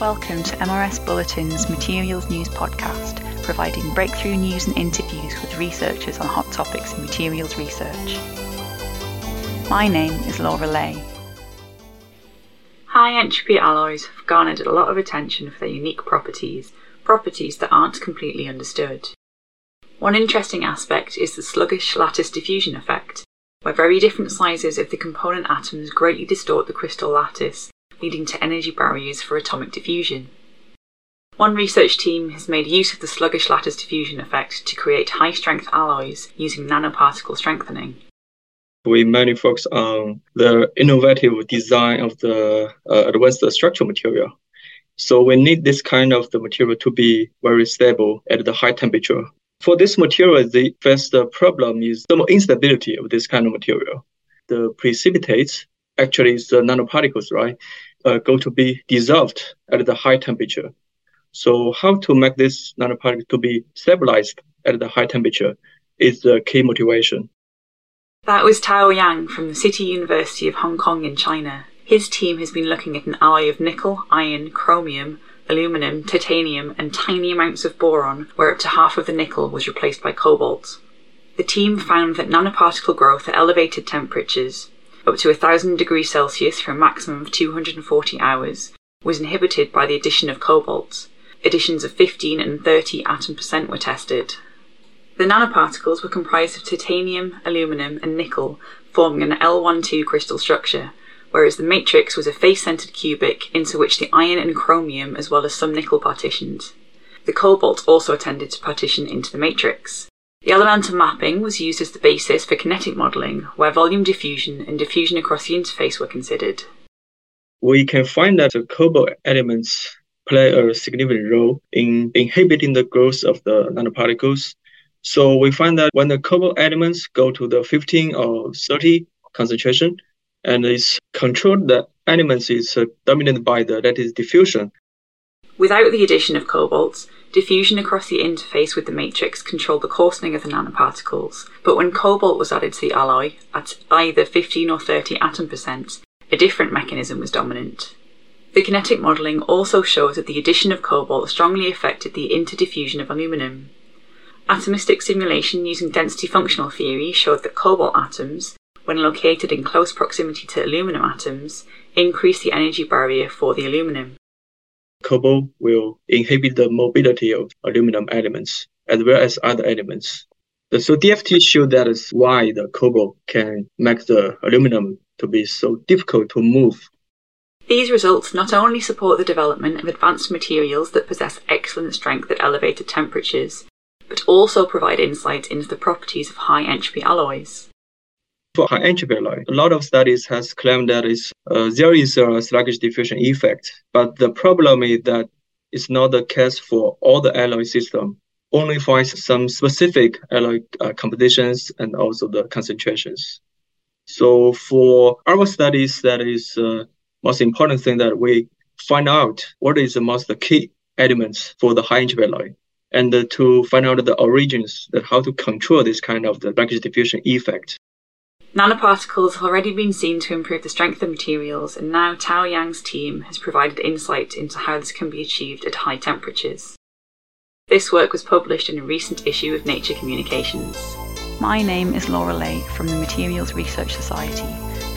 Welcome to MRS Bulletin's Materials News Podcast, providing breakthrough news and interviews with researchers on hot topics in materials research. My name is Laura Leay. High entropy alloys have garnered a lot of attention for their unique properties, properties that aren't completely understood. One interesting aspect is the sluggish lattice diffusion effect, where very different sizes of the component atoms greatly distort the crystal lattice leading to energy barriers for atomic diffusion. One research team has made use of the sluggish lattice diffusion effect to create high strength alloys using nanoparticle strengthening. We mainly focus on the innovative design of the uh, advanced structural material. So we need this kind of the material to be very stable at the high temperature. For this material, the first problem is the instability of this kind of material. The precipitates actually is the nanoparticles, right? uh, going to be dissolved at the high temperature. So how to make this nanoparticle to be stabilized at the high temperature is the key motivation. That was Tao Yang from the City University of Hong Kong in China. His team has been looking at an alloy of nickel, iron, chromium, aluminum, titanium, and tiny amounts of boron, where up to half of the nickel was replaced by cobalt. The team found that nanoparticle growth at elevated temperatures up to 1000 degrees Celsius for a maximum of 240 hours, was inhibited by the addition of cobalt. Additions of 15 and 30 atom percent were tested. The nanoparticles were comprised of titanium, aluminum, and nickel, forming an L12 crystal structure, whereas the matrix was a face centered cubic into which the iron and chromium, as well as some nickel, partitioned. The cobalt also tended to partition into the matrix. The elemental mapping was used as the basis for kinetic modelling, where volume diffusion and diffusion across the interface were considered. We can find that the cobalt elements play a significant role in inhibiting the growth of the nanoparticles. So we find that when the cobalt elements go to the 15 or 30 concentration, and it's controlled the elements is uh, dominated by the lattice diffusion. Without the addition of cobalt, Diffusion across the interface with the matrix controlled the coarsening of the nanoparticles, but when cobalt was added to the alloy, at either 15 or 30 atom percent, a different mechanism was dominant. The kinetic modelling also shows that the addition of cobalt strongly affected the interdiffusion of aluminum. Atomistic simulation using density functional theory showed that cobalt atoms, when located in close proximity to aluminum atoms, increase the energy barrier for the aluminum cobalt will inhibit the mobility of aluminum elements as well as other elements. So DFT showed that is why the cobalt can make the aluminum to be so difficult to move. These results not only support the development of advanced materials that possess excellent strength at elevated temperatures, but also provide insight into the properties of high entropy alloys. For high entropy alloy, a lot of studies has claimed that is, uh, there is a sluggish diffusion effect, but the problem is that it's not the case for all the alloy system. Only for some specific alloy uh, compositions and also the concentrations. So for our studies, that is the uh, most important thing that we find out what is the most key elements for the high entropy alloy and to find out the origins that how to control this kind of the sluggish diffusion effect. Nanoparticles have already been seen to improve the strength of materials, and now Tao Yang's team has provided insight into how this can be achieved at high temperatures. This work was published in a recent issue of Nature Communications. My name is Laura Leay from the Materials Research Society.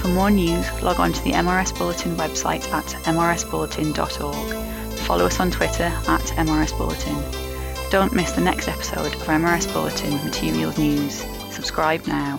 For more news, log on to the MRS Bulletin website at mrsbulletin.org. Follow us on Twitter at MRS Bulletin. Don't miss the next episode of MRS Bulletin Materials News. Subscribe now.